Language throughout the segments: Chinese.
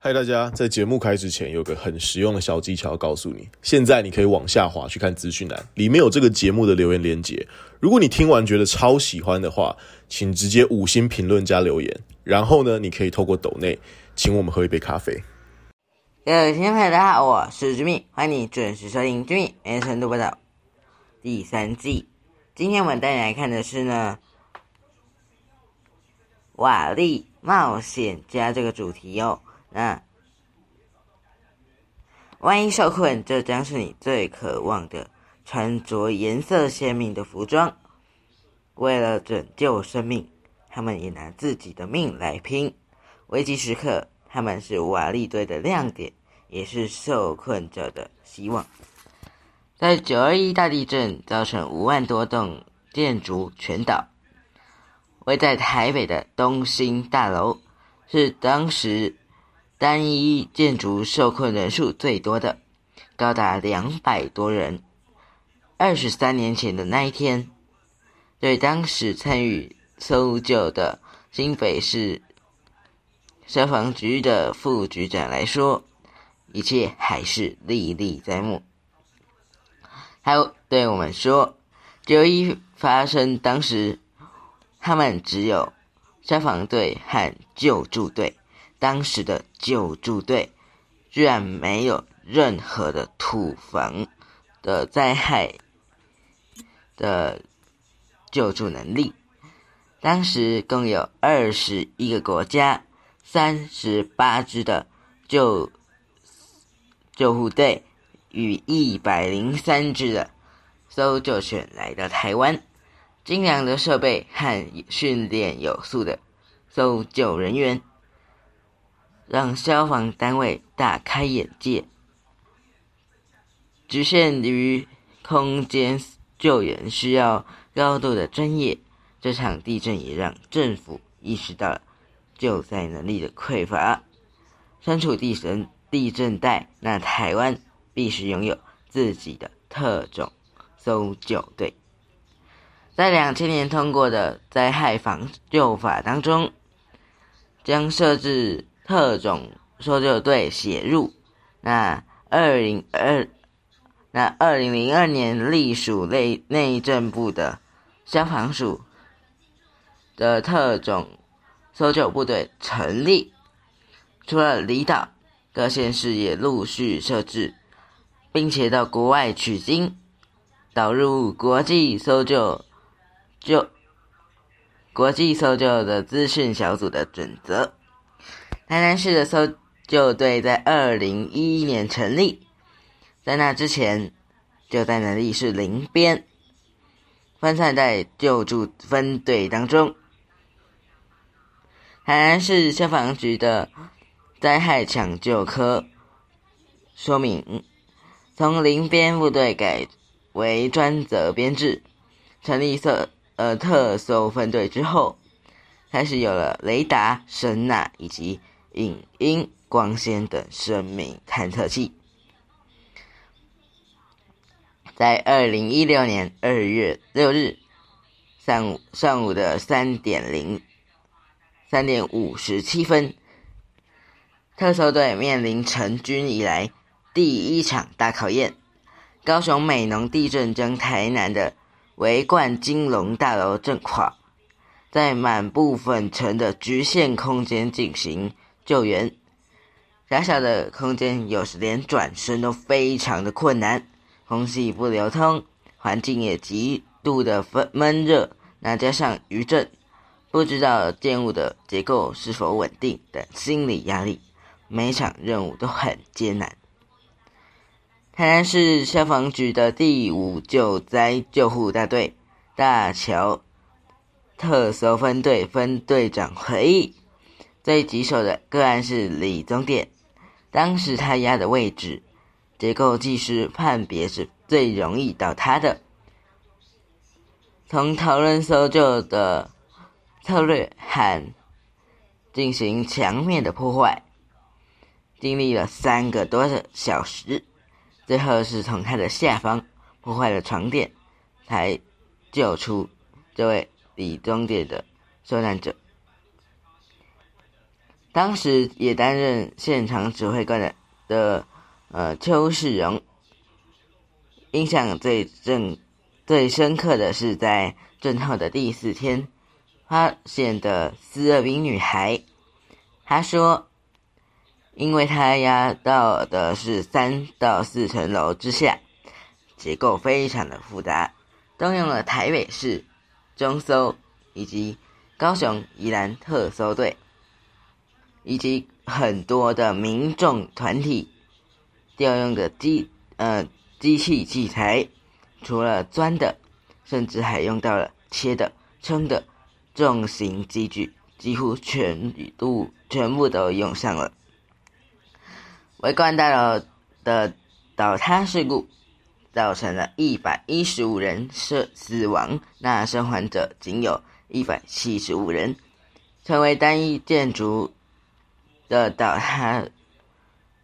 嗨，大家！在节目开始前，有个很实用的小技巧要告诉你。现在你可以往下滑去看资讯栏，里面有这个节目的留言连接。如果你听完觉得超喜欢的话，请直接五星评论加留言。然后呢，你可以透过抖内请我们喝一杯咖啡。各位听众朋友，大家好，我是君米，欢迎你准时收听君米每日晨读报道第三季。今天我们带你来看的是呢，瓦力冒险家这个主题哦。那万一受困，这将是你最渴望的穿着颜色鲜明的服装。为了拯救生命，他们也拿自己的命来拼。危急时刻，他们是瓦力队的亮点，也是受困者的希望。在九二一大地震造成五万多栋建筑全倒，位在台北的东兴大楼是当时。单一建筑受困人数最多的，高达两百多人。二十三年前的那一天，对当时参与搜救的新北市消防局的副局长来说，一切还是历历在目。还有对我们说，九一发生当时，他们只有消防队和救助队。当时的救助队居然没有任何的土房的灾害的救助能力。当时共有二十一个国家、三十八支的救救护队与一百零三支的搜救犬来到台湾，精良的设备和训练有素的搜救人员。让消防单位大开眼界。局限于空间救援需要高度的专业，这场地震也让政府意识到了救灾能力的匮乏。身处地神地震带，那台湾必须拥有自己的特种搜救队。在两千年通过的灾害防救法当中，将设置。特种搜救队写入，那二零二那二零零二年隶属内内政部的消防署的特种搜救部队成立。除了离岛，各县市也陆续设置，并且到国外取经，导入国际搜救救国际搜救的资讯小组的准则。台南市的搜救队在二零一一年成立，在那之前，救灾能力是零边，分散在救助分队当中。台南市消防局的灾害抢救科说明，从零边部队改为专责编制，成立特呃特搜分队之后，开始有了雷达、声呐以及。影音、光纤等生命探测器，在二零一六年二月六日上午上午的三点零三点五十七分，特搜队面临成军以来第一场大考验。高雄美浓地震将台南的围冠金龙大楼震垮，在满部分层的局限空间进行。救援，狭小的空间有时连转身都非常的困难，空气不流通，环境也极度的闷热，那加上余震，不知道建物的结构是否稳定等心理压力，每场任务都很艰难。台南市消防局的第五救灾救护大队大桥特搜分队分队长回忆。最棘手的个案是李宗典，当时他压的位置，结构技师判别是最容易倒塌的。从讨论搜救的策略和进行墙面的破坏，经历了三个多小时，最后是从他的下方破坏了床垫，才救出这位李宗典的受难者。当时也担任现场指挥官的的呃邱世荣，印象最正最深刻的是在震后的第四天发现的斯二兵女孩。他说，因为他压到的是三到四层楼之下，结构非常的复杂，动用了台北市中搜以及高雄宜兰特搜队。以及很多的民众团体调用的机呃机器器材，除了钻的，甚至还用到了切的、称的重型机具，几乎全都全部都用上了。围观大楼的倒塌事故，造成了一百一十五人死死亡，那生还者仅有一百七十五人，成为单一建筑。的倒塌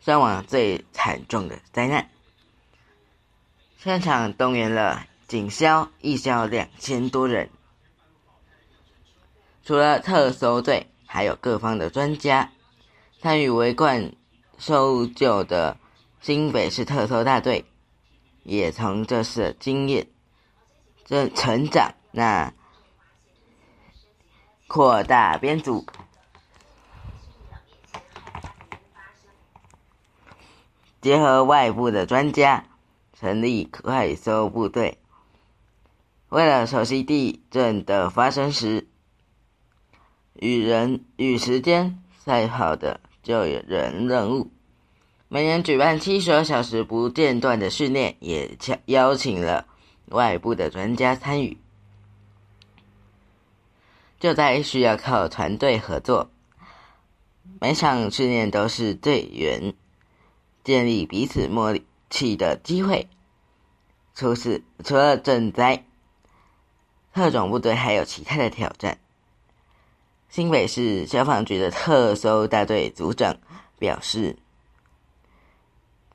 伤亡最惨重的灾难，现场动员了警消、义消两千多人，除了特搜队，还有各方的专家参与围观搜救的新北市特搜大队，也从这次经验这成长，那扩大编组。结合外部的专家，成立快搜部队。为了熟悉地震的发生时，与人与时间赛跑的救人任务，每年举办七十二小时不间断的训练，也邀请了外部的专家参与。救灾需要靠团队合作，每场训练都是队员。建立彼此默契的机会。除此，除了赈灾，特种部队还有其他的挑战。新北市消防局的特搜大队组长表示，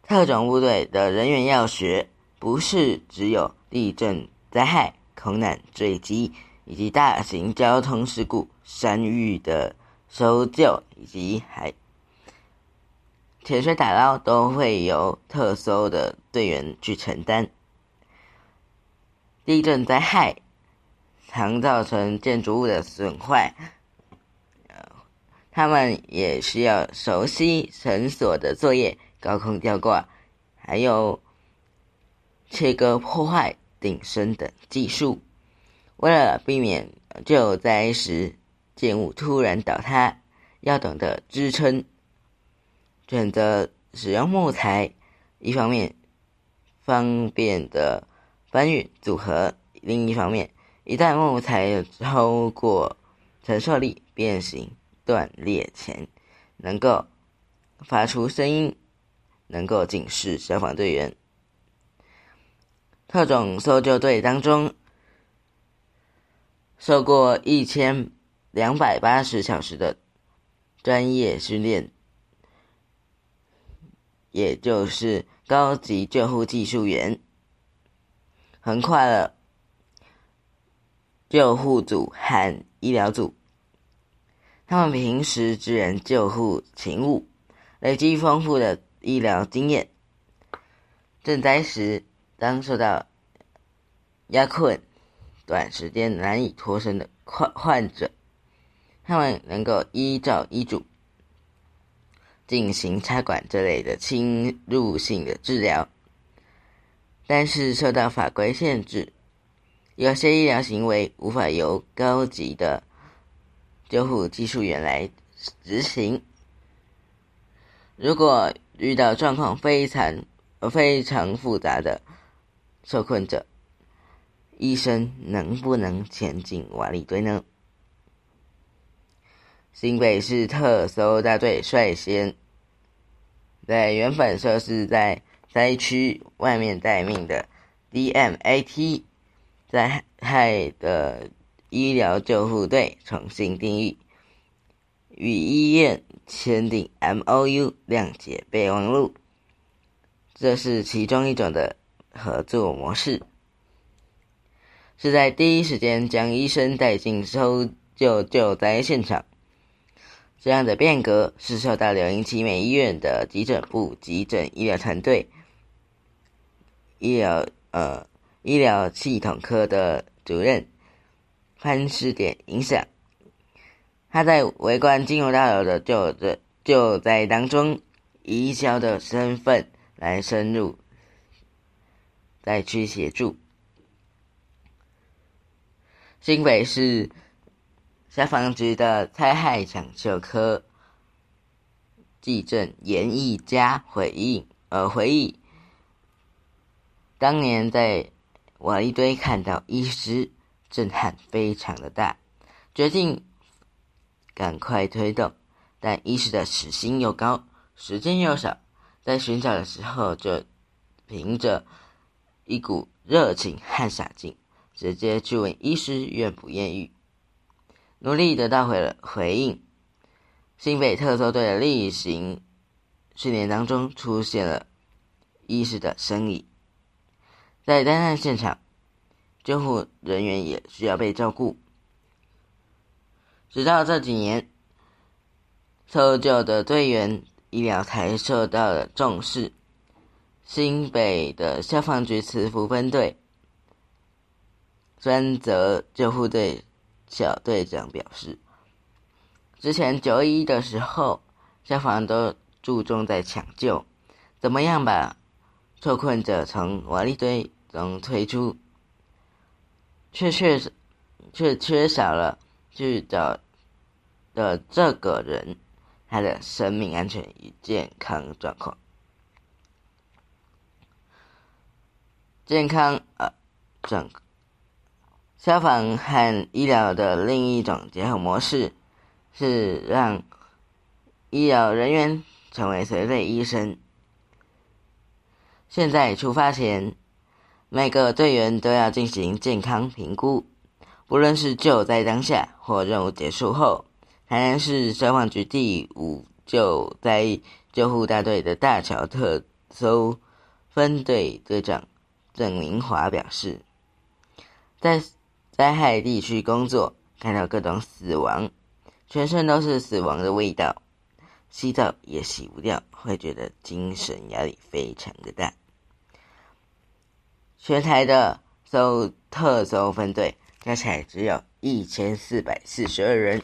特种部队的人员要学，不是只有地震灾害、空难坠机以及大型交通事故、山域的搜救以及海。潜水打捞都会由特搜的队员去承担。地震灾害常造成建筑物的损坏，他们也需要熟悉绳索的作业、高空吊挂，还有切割破坏、顶升等技术。为了避免救灾时建物突然倒塌，要懂得支撑。选择使用木材，一方面方便的搬运组合，另一方面一旦木材超过承受力变形断裂前，能够发出声音，能够警示消防队员。特种搜救队当中，受过一千两百八十小时的专业训练。也就是高级救护技术员，横跨了救护组和医疗组。他们平时支援救护勤务，累积丰富的医疗经验。赈灾时，当受到压困、短时间难以脱身的患患者，他们能够依照医嘱。进行插管这类的侵入性的治疗，但是受到法规限制，有些医疗行为无法由高级的救护技术员来执行。如果遇到状况非常非常复杂的受困者，医生能不能前进瓦砾堆呢？新北市特搜大队率先在原本设施在灾区外面待命的 DMAT 灾害的医疗救护队重新定义，与医院签订 MOU 谅解备忘录，这是其中一种的合作模式，是在第一时间将医生带进搜救救灾现场。这样的变革是受到柳营奇美医院的急诊部急诊医疗团队、医疗呃医疗系统科的主任潘世典影响。他在围观金融大楼的就在就在当中，以医销的身份来深入再去协助。新北市。消防局的灾害抢救科技证严义佳回应，呃，回忆当年在瓦砾堆看到医师，震撼非常的大，决定赶快推动，但医师的时薪又高，时间又少，在寻找的时候就凭着一股热情和傻劲，直接去问医师愿不愿意。努力得到回了回应。新北特搜队的例行训练当中出现了医师的身影，在灾难现场，救护人员也需要被照顾。直到这几年，搜救的队员医疗才受到了重视。新北的消防局慈福分队专责救护队。小队长表示，之前九一的时候，消防都注重在抢救，怎么样把受困者从瓦砾堆中推出，却却却缺少了去找的这个人他的生命安全与健康状况，健康啊，状。消防和医疗的另一种结合模式，是让医疗人员成为随队医生。现在出发前，每个队员都要进行健康评估，不论是救灾当下或任务结束后。台南市消防局第五救灾救护大队的大桥特搜分队队长郑明华表示，在灾害地区工作，看到各种死亡，全身都是死亡的味道，洗澡也洗不掉，会觉得精神压力非常的大。全台的搜特搜分队加起来只有一千四百四十二人，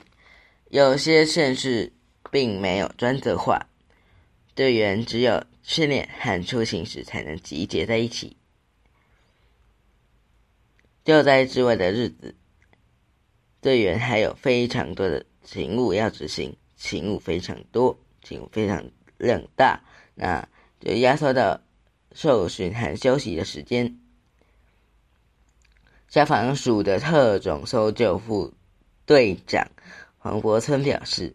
有些县市并没有专责化，队员只有训练和出行时才能集结在一起。救灾之外的日子，队员还有非常多的勤务要执行，勤务非常多，勤务非常量大，那就压缩到受训和休息的时间。消防署的特种搜救副队长黄伯村表示，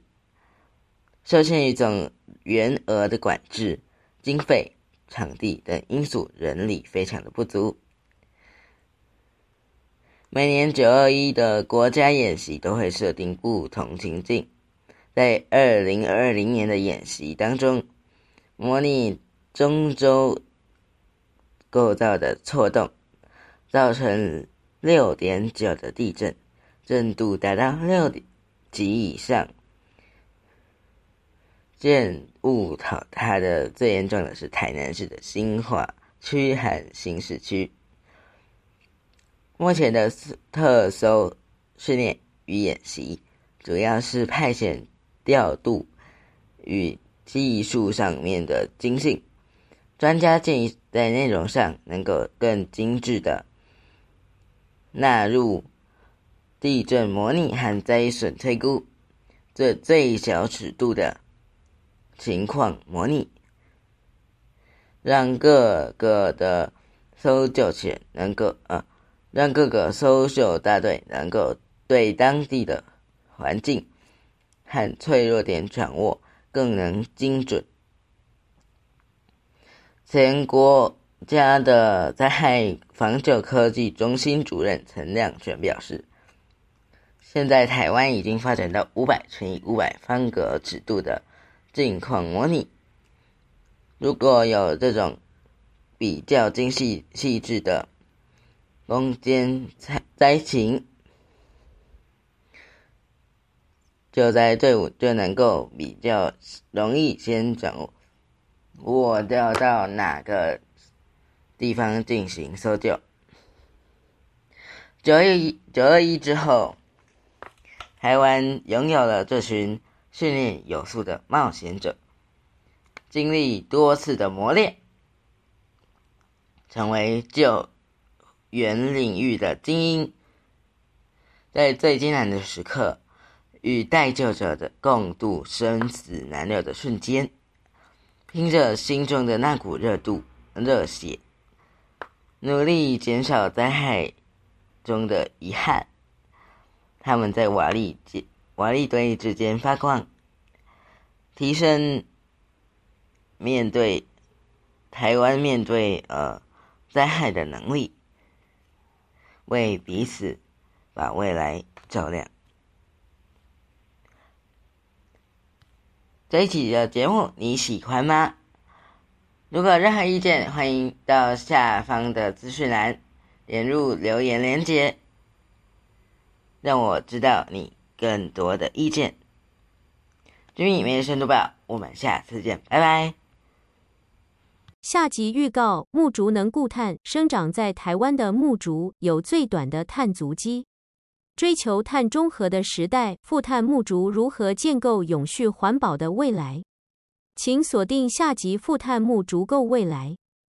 受限于总员额的管制、经费、场地等因素，人力非常的不足。每年九二一的国家演习都会设定不同情境，在二零二零年的演习当中，模拟中州构造的错动，造成六点九的地震，震度达到六级以上。建物讨它的最严重的是台南市的新化区和新市区。目前的特搜训练与演习，主要是派遣调度与技术上面的精进。专家建议在内容上能够更精致的纳入地震模拟和灾损推估，这最小尺度的情况模拟，让各个的搜救犬能够啊。让各个搜救大队能够对当地的环境和脆弱点掌握更能精准。前国家的灾害防救科技中心主任陈亮全表示，现在台湾已经发展到五百乘以五百方格尺度的近况模拟。如果有这种比较精细细致的。空间灾灾情，救灾队伍就能够比较容易先掌握掉到哪个地方进行搜救。九二一九二一之后，台湾拥有了这群训练有素的冒险者，经历多次的磨练，成为救原领域的精英，在最艰难的时刻。与待救者的共度生死难料的瞬间，凭着心中的那股热度、热血，努力减少灾害中的遗憾。他们在瓦砾间、瓦砾堆之间发光，提升面对台湾面对呃灾害的能力，为彼此把未来照亮。这一期的节目你喜欢吗？如果任何意见，欢迎到下方的资讯栏点入留言连接，让我知道你更多的意见。军米没深度报，我们下次见，拜拜。下集预告：木竹能固碳，生长在台湾的木竹有最短的碳足迹。追求碳中和的时代，富碳木竹如何建构永续环保的未来？请锁定下集《富碳木竹构未来》。